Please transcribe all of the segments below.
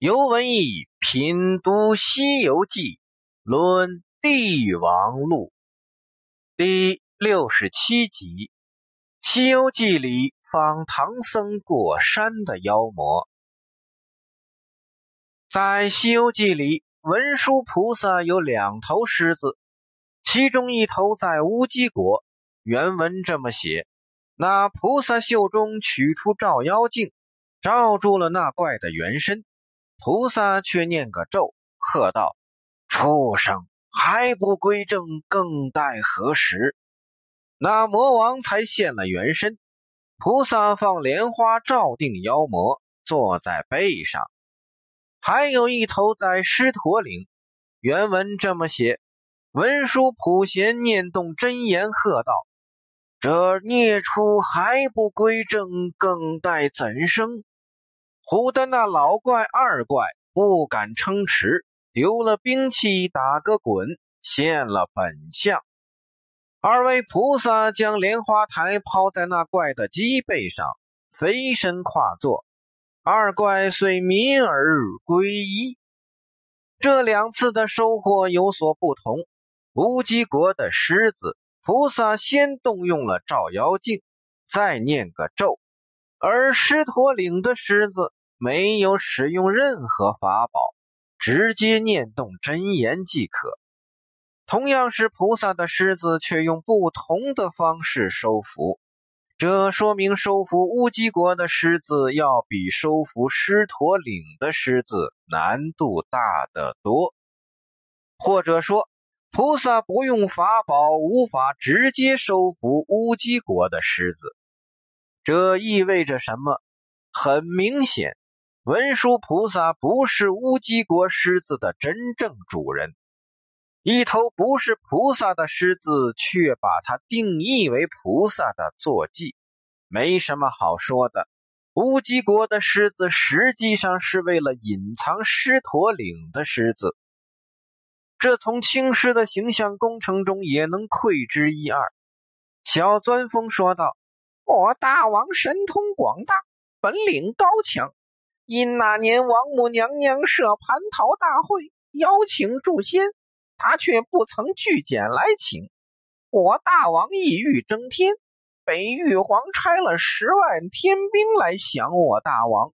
尤文艺品读《西游记》，论帝王录第六十七集《西游记》里放唐僧过山的妖魔。在《西游记》里，文殊菩萨有两头狮子，其中一头在乌鸡国。原文这么写：那菩萨袖中取出照妖镜，罩住了那怪的原身。菩萨却念个咒，喝道：“畜生，还不归正，更待何时？”那魔王才现了原身。菩萨放莲花罩定妖魔，坐在背上。还有一头在狮驼岭。原文这么写：文殊普贤念动真言，喝道：“这孽畜还不归正，更待怎生？”唬得那老怪二怪不敢称持，丢了兵器，打个滚，现了本相。二位菩萨将莲花台抛在那怪的脊背上，飞身跨坐，二怪遂迷而归依。这两次的收获有所不同。无极国的狮子菩萨先动用了照妖镜，再念个咒，而狮驼岭的狮子。没有使用任何法宝，直接念动真言即可。同样是菩萨的狮子，却用不同的方式收服。这说明收服乌鸡国的狮子要比收服狮驼岭的狮子难度大得多。或者说，菩萨不用法宝，无法直接收服乌鸡国的狮子。这意味着什么？很明显。文殊菩萨不是乌鸡国狮子的真正主人，一头不是菩萨的狮子，却把它定义为菩萨的坐骑，没什么好说的。乌鸡国的狮子实际上是为了隐藏狮驼岭的狮子，这从青狮的形象工程中也能窥之一二。小钻风说道：“我大王神通广大，本领高强。”因那年王母娘娘设蟠桃大会，邀请诸仙，他却不曾拒简来请。我大王意欲争天，北玉皇差了十万天兵来降我大王。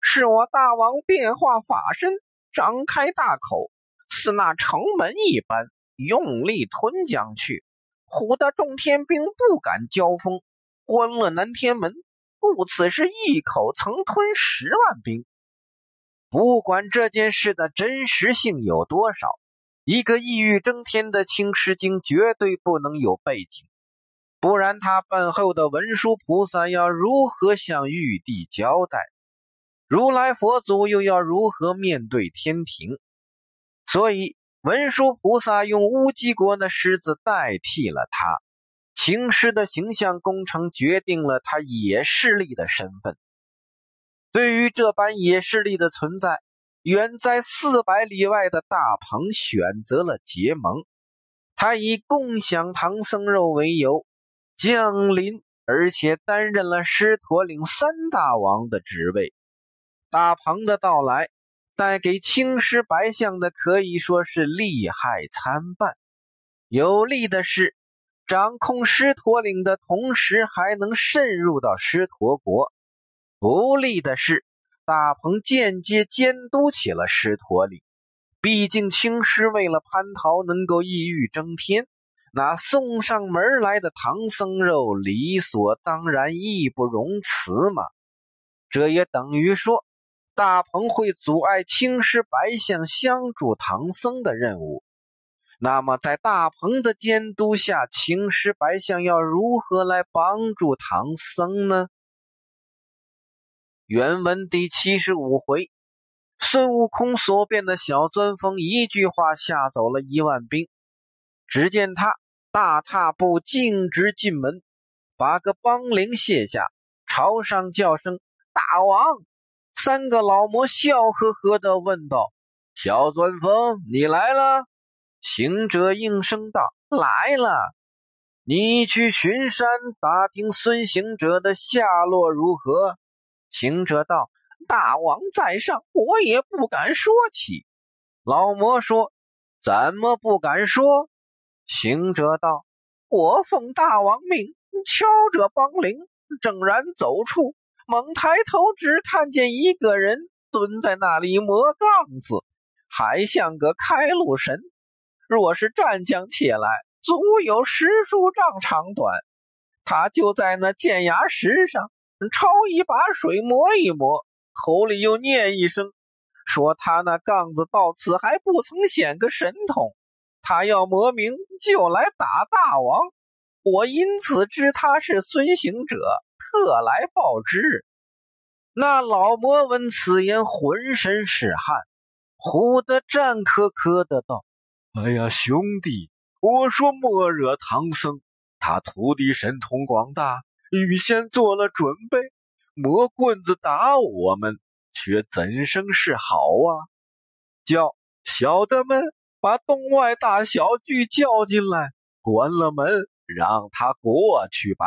是我大王变化法身，张开大口，似那城门一般，用力吞将去，唬得众天兵不敢交锋，关了南天门。故此是一口曾吞十万兵。不管这件事的真实性有多少，一个意欲争天的青狮精绝对不能有背景，不然他背后的文殊菩萨要如何向玉帝交代？如来佛祖又要如何面对天庭？所以文殊菩萨用乌鸡国的狮子代替了他。青狮的形象工程决定了他野势力的身份。对于这般野势力的存在，远在四百里外的大鹏选择了结盟。他以共享唐僧肉为由降临，而且担任了狮驼岭三大王的职位。大鹏的到来带给青狮白象的可以说是利害参半。有利的是。掌控狮驼岭的同时，还能渗入到狮驼国。不利的是，大鹏间接监督起了狮驼岭。毕竟青狮为了蟠桃能够一欲争天，那送上门来的唐僧肉理所当然义不容辞嘛。这也等于说，大鹏会阻碍青狮白象相助唐僧的任务。那么，在大鹏的监督下，青狮白象要如何来帮助唐僧呢？原文第七十五回，孙悟空所变的小钻风，一句话吓走了一万兵。只见他大踏步径直进门，把个帮铃卸下，朝上叫声“大王”。三个老魔笑呵呵的问道：“小钻风，你来了？”行者应声道：“来了，你去巡山打听孙行者的下落如何？”行者道：“大王在上，我也不敢说起。老魔说：“怎么不敢说？”行者道：“我奉大王命，敲着帮铃，正然走出，猛抬头，只看见一个人蹲在那里磨杠子，还像个开路神。若是战将起来，足有十数丈长短。他就在那剑崖石上抄一把水磨一磨，口里又念一声，说他那杠子到此还不曾显个神通。”他要磨明，就来打大王。我因此知他是孙行者，特来报之。那老魔闻此言，浑身是汗，唬得战磕磕的道：“哎呀，兄弟，我说莫惹唐僧，他徒弟神通广大，预先做了准备，磨棍子打我们，却怎生是好啊？叫小的们。”把洞外大小俱叫进来，关了门，让他过去吧。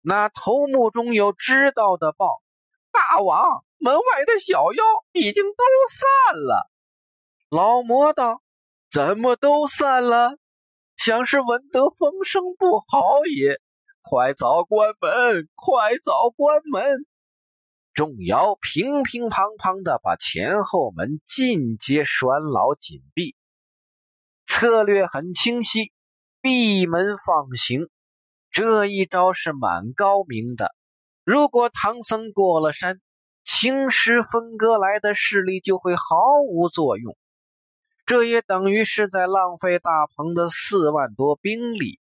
那头目中有知道的报：大王，门外的小妖已经都散了。老魔道：怎么都散了？想是闻得风声不好也。快早关门，快早关门！众妖乒乒乓乓的把前后门尽皆拴牢紧闭，策略很清晰，闭门放行。这一招是蛮高明的。如果唐僧过了山，青石分割来的势力就会毫无作用，这也等于是在浪费大鹏的四万多兵力。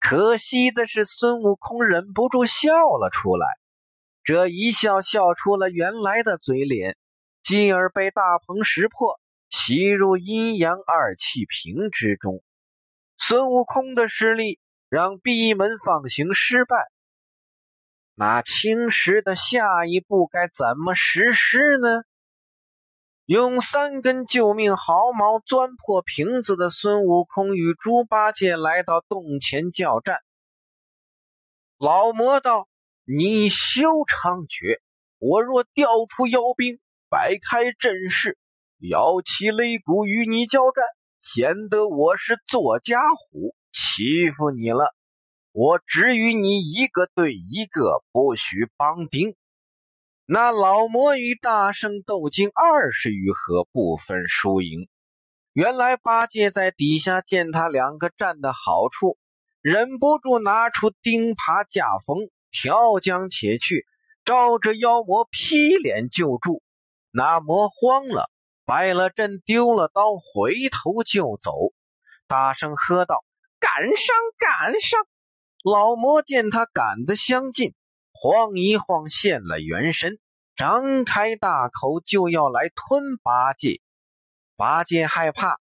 可惜的是，孙悟空忍不住笑了出来。这一笑，笑出了原来的嘴脸，继而被大鹏识破，吸入阴阳二气瓶之中。孙悟空的实力让闭门放行失败，那青石的下一步该怎么实施呢？用三根救命毫毛钻破瓶子的孙悟空与猪八戒来到洞前叫战。老魔道。你休猖獗！我若调出妖兵，摆开阵势，摇起擂鼓与你交战，显得我是做家虎，欺负你了。我只与你一个对一个，不许帮兵。那老魔与大圣斗经二十余合，不分输赢。原来八戒在底下见他两个战的好处，忍不住拿出钉耙架风。调将且去，招着妖魔劈脸就住。那魔慌了，败了阵，丢了刀，回头就走。大声喝道：“赶上，赶上！”老魔见他赶得相近，晃一晃现了原身，张开大口就要来吞八戒。八戒害怕，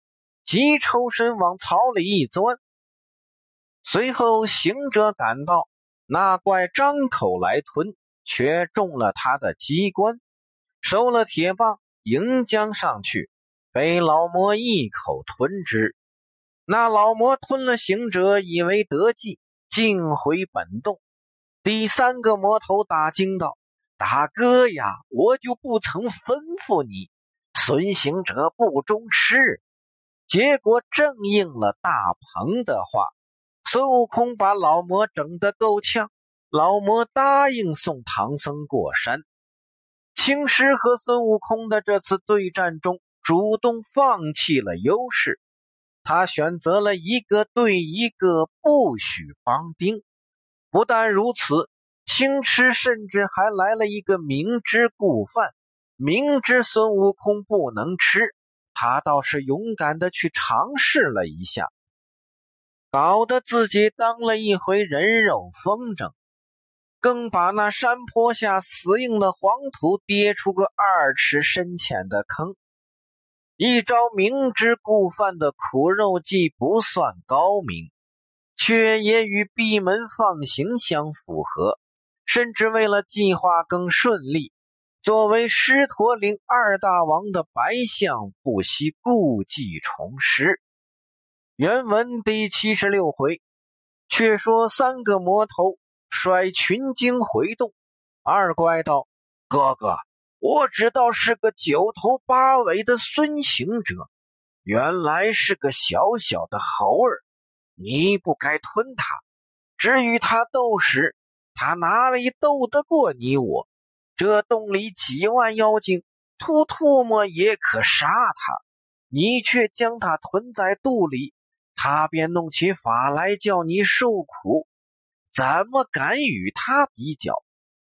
急抽身往草里一钻。随后行者赶到。那怪张口来吞，却中了他的机关，收了铁棒，迎将上去，被老魔一口吞之。那老魔吞了行者，以为得计，径回本洞。第三个魔头大惊道：“大哥呀，我就不曾吩咐你，孙行者不忠吃。”结果正应了大鹏的话。孙悟空把老魔整得够呛，老魔答应送唐僧过山。青狮和孙悟空的这次对战中，主动放弃了优势，他选择了一个对一个，不许帮兵。不但如此，青狮甚至还来了一个明知故犯，明知孙悟空不能吃，他倒是勇敢的去尝试了一下。搞得自己当了一回人肉风筝，更把那山坡下死硬的黄土跌出个二尺深浅的坑。一招明知故犯的苦肉计不算高明，却也与闭门放行相符合。甚至为了计划更顺利，作为狮驼岭二大王的白象不惜故技重施。原文第七十六回，却说三个魔头甩群精回洞。二怪道：“哥哥，我知道是个九头八尾的孙行者，原来是个小小的猴儿。你不该吞他。至于他斗时，他哪里斗得过你我？这洞里几万妖精，吐唾沫也可杀他，你却将他吞在肚里，他便弄起法来叫你受苦。怎么敢与他比较？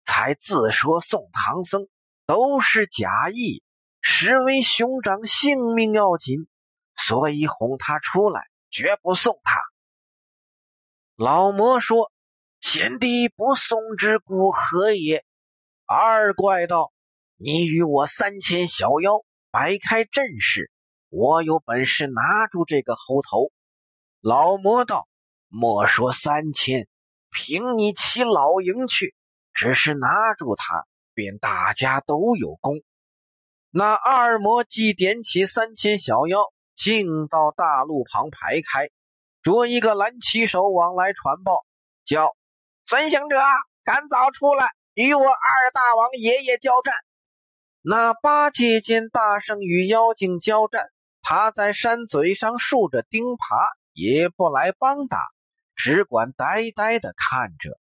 才自说送唐僧都是假意，实为兄长性命要紧，所以哄他出来，绝不送他。老魔说：“贤弟不送之故何也？”二怪道：“你与我三千小妖摆开阵势，我有本事拿住这个猴头。”老魔道：“莫说三千，凭你骑老营去，只是拿住他，便大家都有功。”那二魔即点起三千小妖，径到大路旁排开。着一个蓝旗手往来传报，叫孙行者赶早出来，与我二大王爷爷交战。那八戒见大圣与妖精交战，他在山嘴上竖着钉耙，也不来帮打，只管呆呆的看着。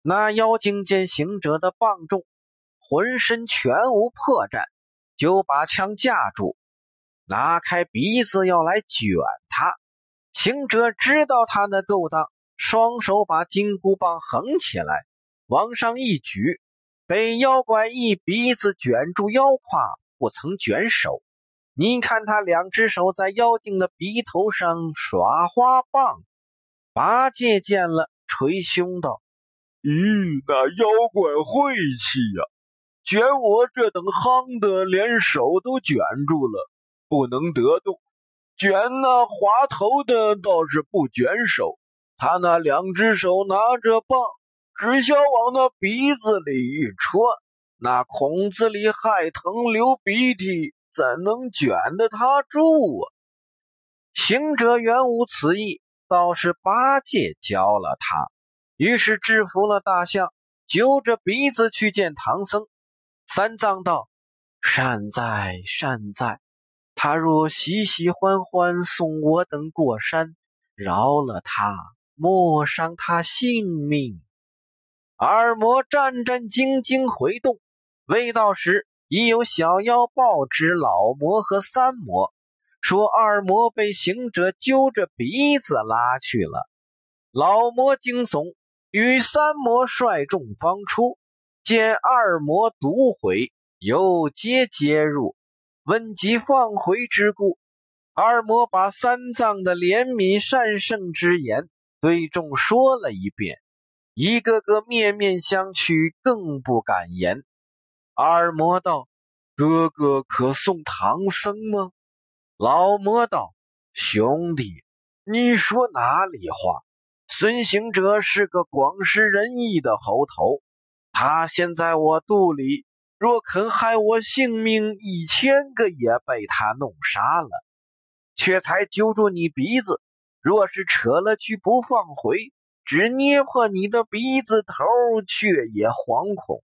那妖精见行者的棒重，浑身全无破绽，就把枪架住，拿开鼻子要来卷他。行者知道他的勾当，双手把金箍棒横起来，往上一举，被妖怪一鼻子卷住腰胯，不曾卷手。你看他两只手在妖精的鼻头上耍花棒。八戒见了，捶胸道：“咦，那妖怪晦气呀！卷我这等夯的，连手都卷住了，不能得动。”卷那滑头的倒是不卷手，他那两只手拿着棒，只想往那鼻子里一戳，那孔子里害疼流鼻涕，怎能卷得他住啊？行者原无此意，倒是八戒教了他，于是制服了大象，揪着鼻子去见唐僧。三藏道：“善哉善哉。”他若喜喜欢欢送我等过山，饶了他，莫伤他性命。二魔战战兢兢回洞，未到时，已有小妖报知老魔和三魔，说二魔被行者揪着鼻子拉去了。老魔惊悚，与三魔率众方出，见二魔独回，又皆接入。问及放回之故，二魔把三藏的怜悯善圣之言对众说了一遍，一个个面面相觑，更不敢言。二魔道：“哥哥可送唐僧吗？”老魔道：“兄弟，你说哪里话？孙行者是个广施仁义的猴头，他现在我肚里。”若肯害我性命，一千个也被他弄杀了，却才揪住你鼻子。若是扯了去不放回，只捏破你的鼻子头，却也惶恐。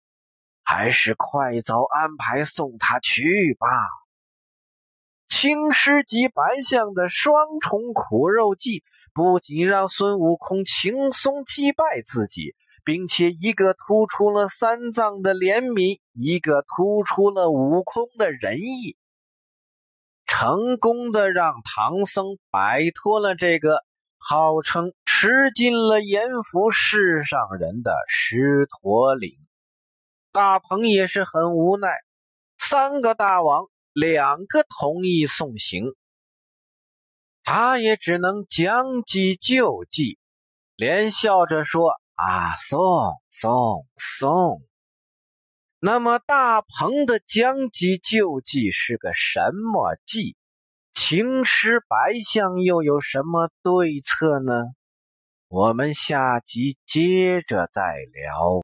还是快早安排送他去吧。青狮及白象的双重苦肉计，不仅让孙悟空轻松击败自己。并且一个突出了三藏的怜悯，一个突出了悟空的仁义，成功的让唐僧摆脱了这个号称吃尽了阎浮世上人的狮驼岭。大鹏也是很无奈，三个大王两个同意送行，他也只能将计就计，连笑着说。啊，送送送！那么大鹏的将计就计是个什么计？青狮白象又有什么对策呢？我们下集接着再聊。